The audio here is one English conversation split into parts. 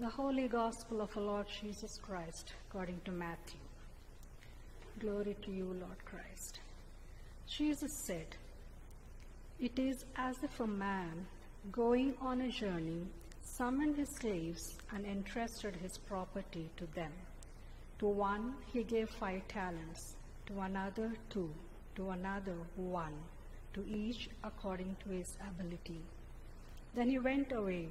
The Holy Gospel of our Lord Jesus Christ, according to Matthew. Glory to you, Lord Christ. Jesus said, It is as if a man, going on a journey, summoned his slaves and entrusted his property to them. To one he gave five talents, to another two, to another one, to each according to his ability. Then he went away.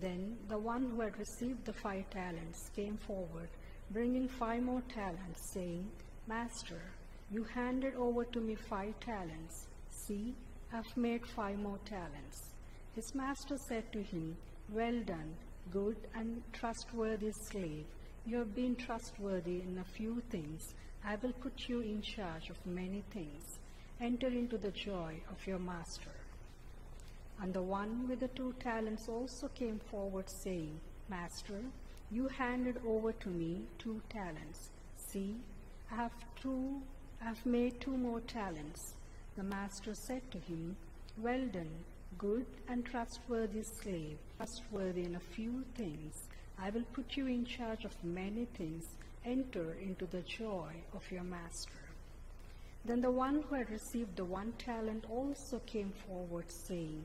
Then the one who had received the five talents came forward, bringing five more talents, saying, Master, you handed over to me five talents. See, I've made five more talents. His master said to him, Well done, good and trustworthy slave. You have been trustworthy in a few things. I will put you in charge of many things. Enter into the joy of your master. And the one with the two talents also came forward, saying, Master, you handed over to me two talents. See, I have two, I have made two more talents. The master said to him, Well done, good and trustworthy slave, trustworthy in a few things. I will put you in charge of many things. Enter into the joy of your master. Then the one who had received the one talent also came forward, saying,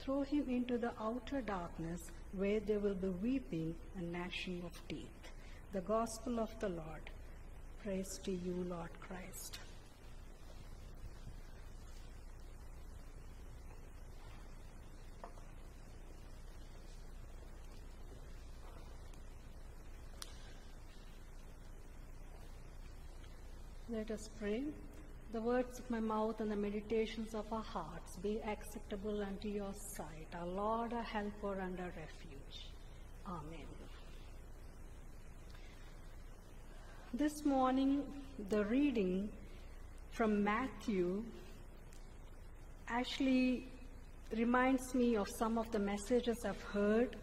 throw him into the outer darkness, where there will be weeping and gnashing of teeth. The Gospel of the Lord. Praise to you, Lord Christ. Let us pray. The words of my mouth and the meditations of our hearts be acceptable unto your sight, our Lord, our helper and our refuge. Amen. This morning, the reading from Matthew actually reminds me of some of the messages I've heard,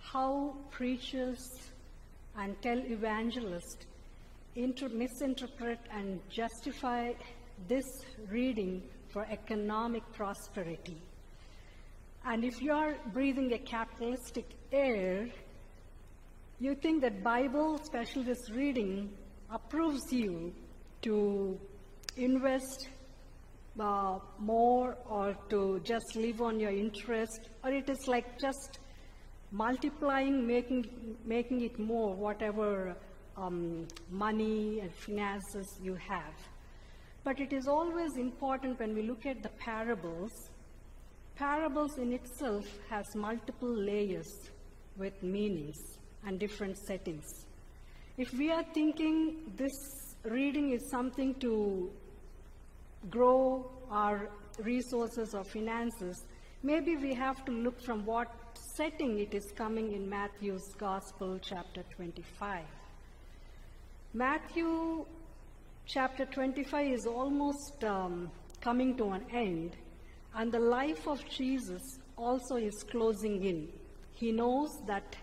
how preachers and televangelists inter- misinterpret and justify this reading for economic prosperity. And if you are breathing a capitalistic air, you think that Bible, especially this reading, approves you to invest uh, more or to just live on your interest, or it is like just multiplying, making, making it more, whatever um, money and finances you have. But it is always important when we look at the parables, parables in itself has multiple layers with meanings and different settings. If we are thinking this reading is something to grow our resources or finances, maybe we have to look from what setting it is coming in Matthew's Gospel, chapter 25. Matthew chapter 25 is almost um, coming to an end, and the life of Jesus also is closing in. He knows that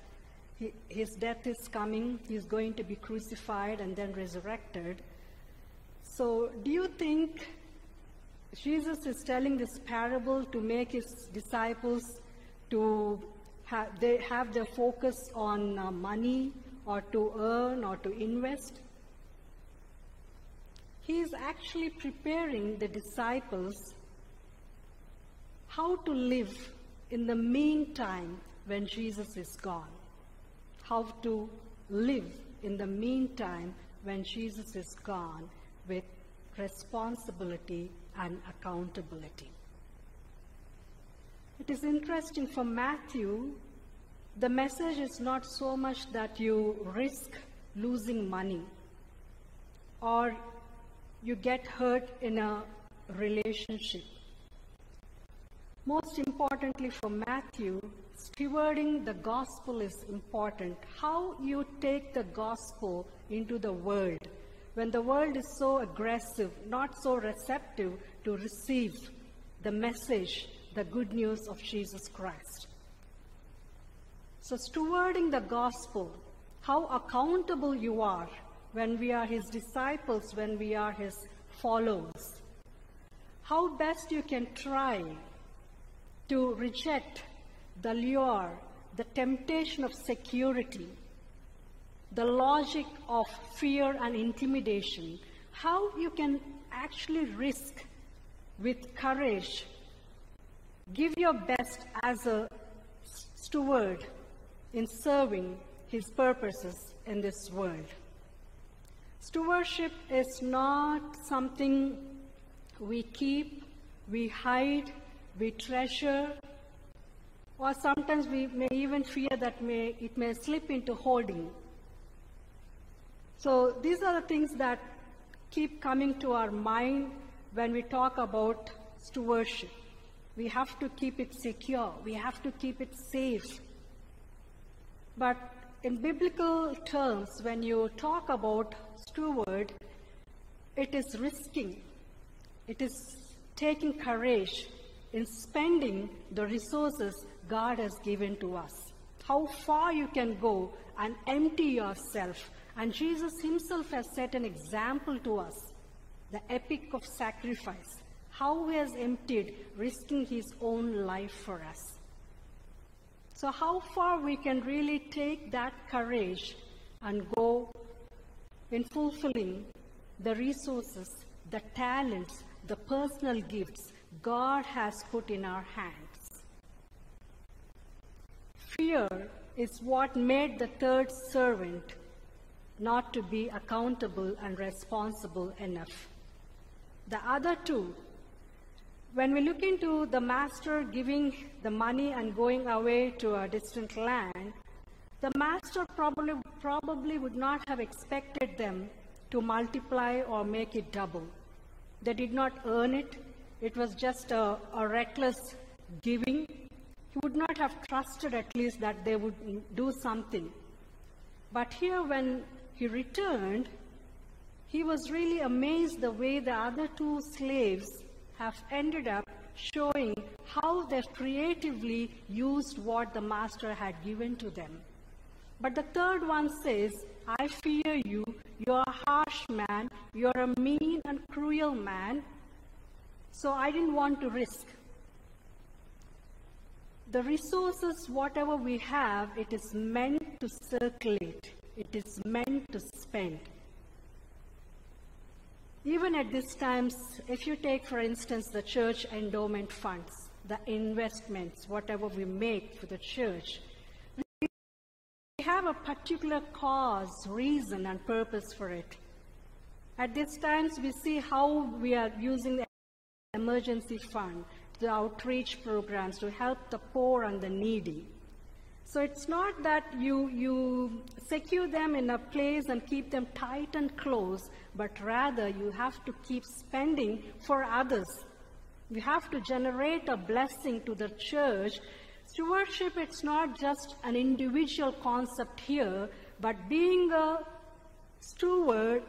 He, his death is coming, he's going to be crucified and then resurrected. So, do you think Jesus is telling this parable to make his disciples to have, they have their focus on uh, money or to earn or to invest? He is actually preparing the disciples how to live in the meantime when Jesus is gone. How to live in the meantime when Jesus is gone with responsibility and accountability. It is interesting for Matthew, the message is not so much that you risk losing money or you get hurt in a relationship. Most importantly for Matthew, stewarding the gospel is important. How you take the gospel into the world when the world is so aggressive, not so receptive to receive the message, the good news of Jesus Christ. So, stewarding the gospel, how accountable you are when we are his disciples, when we are his followers. How best you can try to reject the lure, the temptation of security, the logic of fear and intimidation, how you can actually risk with courage, give your best as a steward in serving his purposes in this world. Stewardship is not something we keep, we hide, we treasure, or sometimes we may even fear that may, it may slip into holding. So these are the things that keep coming to our mind when we talk about stewardship. We have to keep it secure. We have to keep it safe. But in biblical terms, when you talk about steward, it is risking, it is taking courage in spending the resources God has given to us. How far you can go and empty yourself. And Jesus himself has set an example to us the epic of sacrifice. How he has emptied, risking his own life for us. So, how far we can really take that courage and go in fulfilling the resources, the talents, the personal gifts God has put in our hands. Fear is what made the third servant not to be accountable and responsible enough. The other two, when we look into the master giving the money and going away to a distant land, the master probably, probably would not have expected them to multiply or make it double. They did not earn it. It was just a, a reckless giving. He would not have trusted at least that they would do something. But here, when he returned, he was really amazed the way the other two slaves have ended up showing how they've creatively used what the master had given to them. But the third one says, I fear you, you're a harsh man, you're a mean and cruel man, so I didn't want to risk. The resources, whatever we have, it is meant to circulate, it is meant to spend. Even at these times, if you take, for instance, the church endowment funds, the investments, whatever we make for the church, we have a particular cause, reason, and purpose for it. At these times, we see how we are using the emergency fund, the outreach programs to help the poor and the needy. So it's not that you, you secure them in a place and keep them tight and close, but rather you have to keep spending for others. You have to generate a blessing to the church Stewardship, it's not just an individual concept here, but being a steward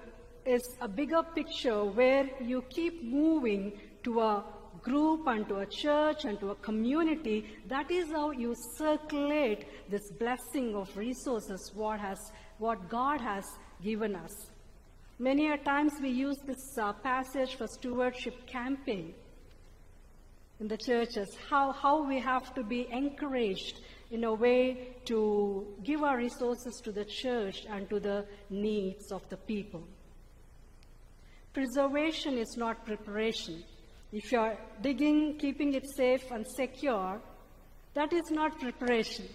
is a bigger picture where you keep moving to a group and to a church and to a community, that is how you circulate this blessing of resources what, has, what God has given us. Many a times we use this uh, passage for stewardship campaign in the churches, how, how we have to be encouraged in a way to give our resources to the church and to the needs of the people. Preservation is not preparation. If you're digging, keeping it safe and secure, that is not preparation.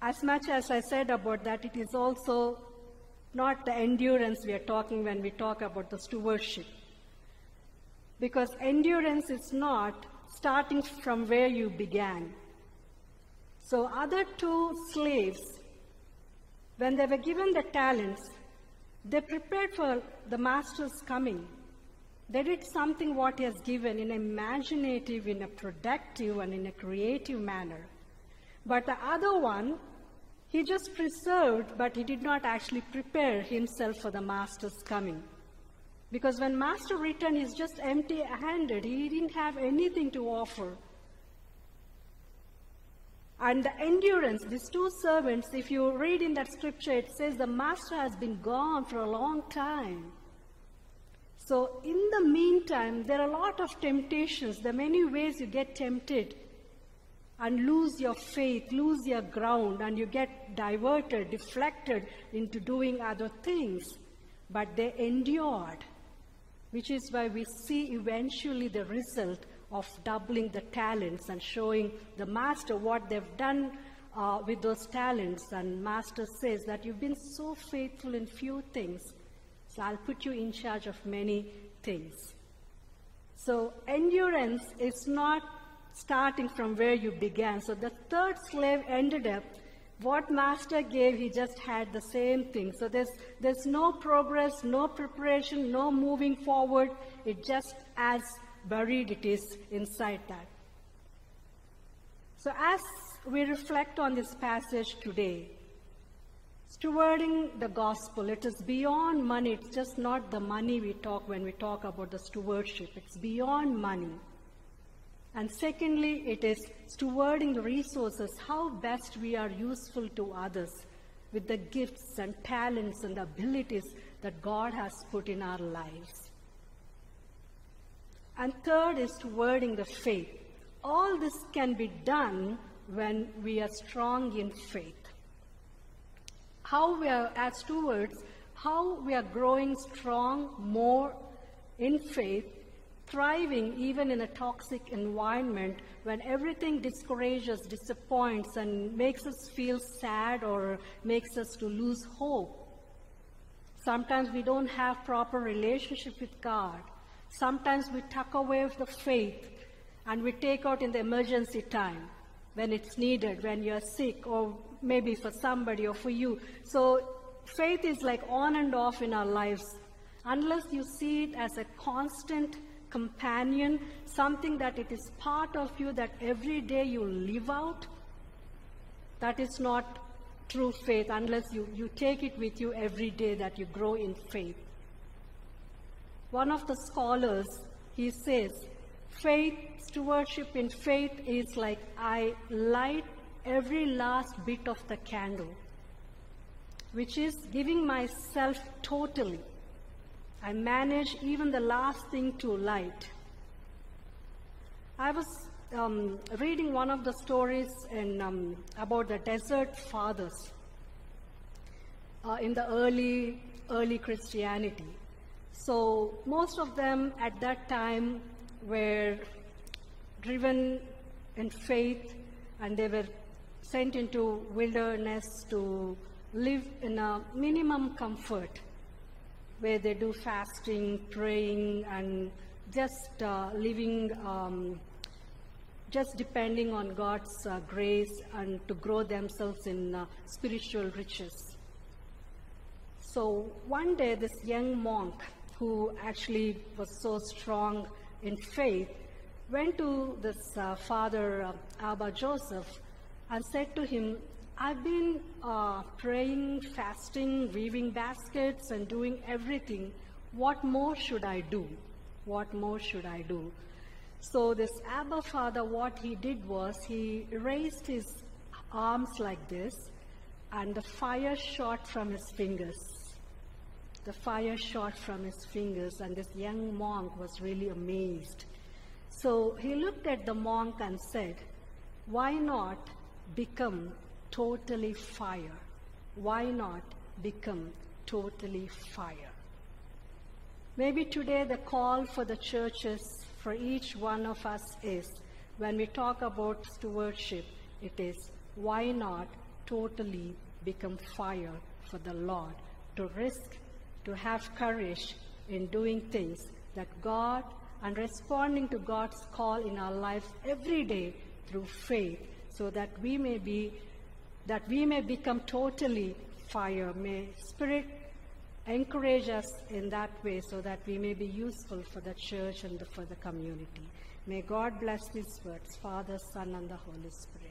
As much as I said about that, it is also not the endurance we are talking when we talk about the stewardship. Because endurance is not starting from where you began. So, other two slaves, when they were given the talents, they prepared for the master's coming. They did something what he has given in imaginative, in a productive, and in a creative manner. But the other one, he just preserved, but he did not actually prepare himself for the master's coming. Because when master returned, he's just empty handed. He didn't have anything to offer. And the endurance, these two servants, if you read in that scripture, it says the master has been gone for a long time. So, in the meantime, there are a lot of temptations. There are many ways you get tempted and lose your faith, lose your ground, and you get diverted, deflected into doing other things. But they endured which is why we see eventually the result of doubling the talents and showing the master what they've done uh, with those talents. And master says that you've been so faithful in few things, so I'll put you in charge of many things. So endurance is not starting from where you began. So the third slave ended up what master gave, he just had the same thing. So there's, there's no progress, no preparation, no moving forward. It just as buried it is inside that. So as we reflect on this passage today, stewarding the gospel, it is beyond money. It's just not the money we talk when we talk about the stewardship. It's beyond money. And secondly, it is stewarding the resources, how best we are useful to others with the gifts and talents and abilities that God has put in our lives. And third is stewarding the faith. All this can be done when we are strong in faith. How we are, as stewards, how we are growing strong more in faith thriving even in a toxic environment when everything discourages, disappoints, and makes us feel sad or makes us to lose hope. Sometimes we don't have proper relationship with God. Sometimes we tuck away the faith and we take out in the emergency time when it's needed, when you're sick, or maybe for somebody or for you. So faith is like on and off in our lives. Unless you see it as a constant companion, something that it is part of you that every day you live out, that is not true faith unless you, you take it with you every day that you grow in faith. One of the scholars, he says, faith, stewardship in faith is like I light every last bit of the candle, which is giving myself totally I manage even the last thing to light. I was um, reading one of the stories in, um, about the desert fathers uh, in the early, early Christianity. So most of them at that time were driven in faith and they were sent into wilderness to live in a minimum comfort where they do fasting, praying, and just uh, living, um, just depending on God's uh, grace and to grow themselves in uh, spiritual riches. So one day, this young monk, who actually was so strong in faith, went to this uh, father, uh, Abba Joseph, and said to him, I've been uh, praying, fasting, weaving baskets, and doing everything. What more should I do? What more should I do? So, this Abba Father, what he did was he raised his arms like this, and the fire shot from his fingers. The fire shot from his fingers, and this young monk was really amazed. So he looked at the monk and said, Why not become totally fire? Why not become totally fire? Maybe today the call for the churches, for each one of us is, when we talk about stewardship, it is why not totally become fire for the Lord, to risk, to have courage in doing things that God and responding to God's call in our lives every day through faith, so that we may be, that we may become totally fire. May Spirit encourage us in that way so that we may be useful for the church and for the community. May God bless these words, Father, Son, and the Holy Spirit.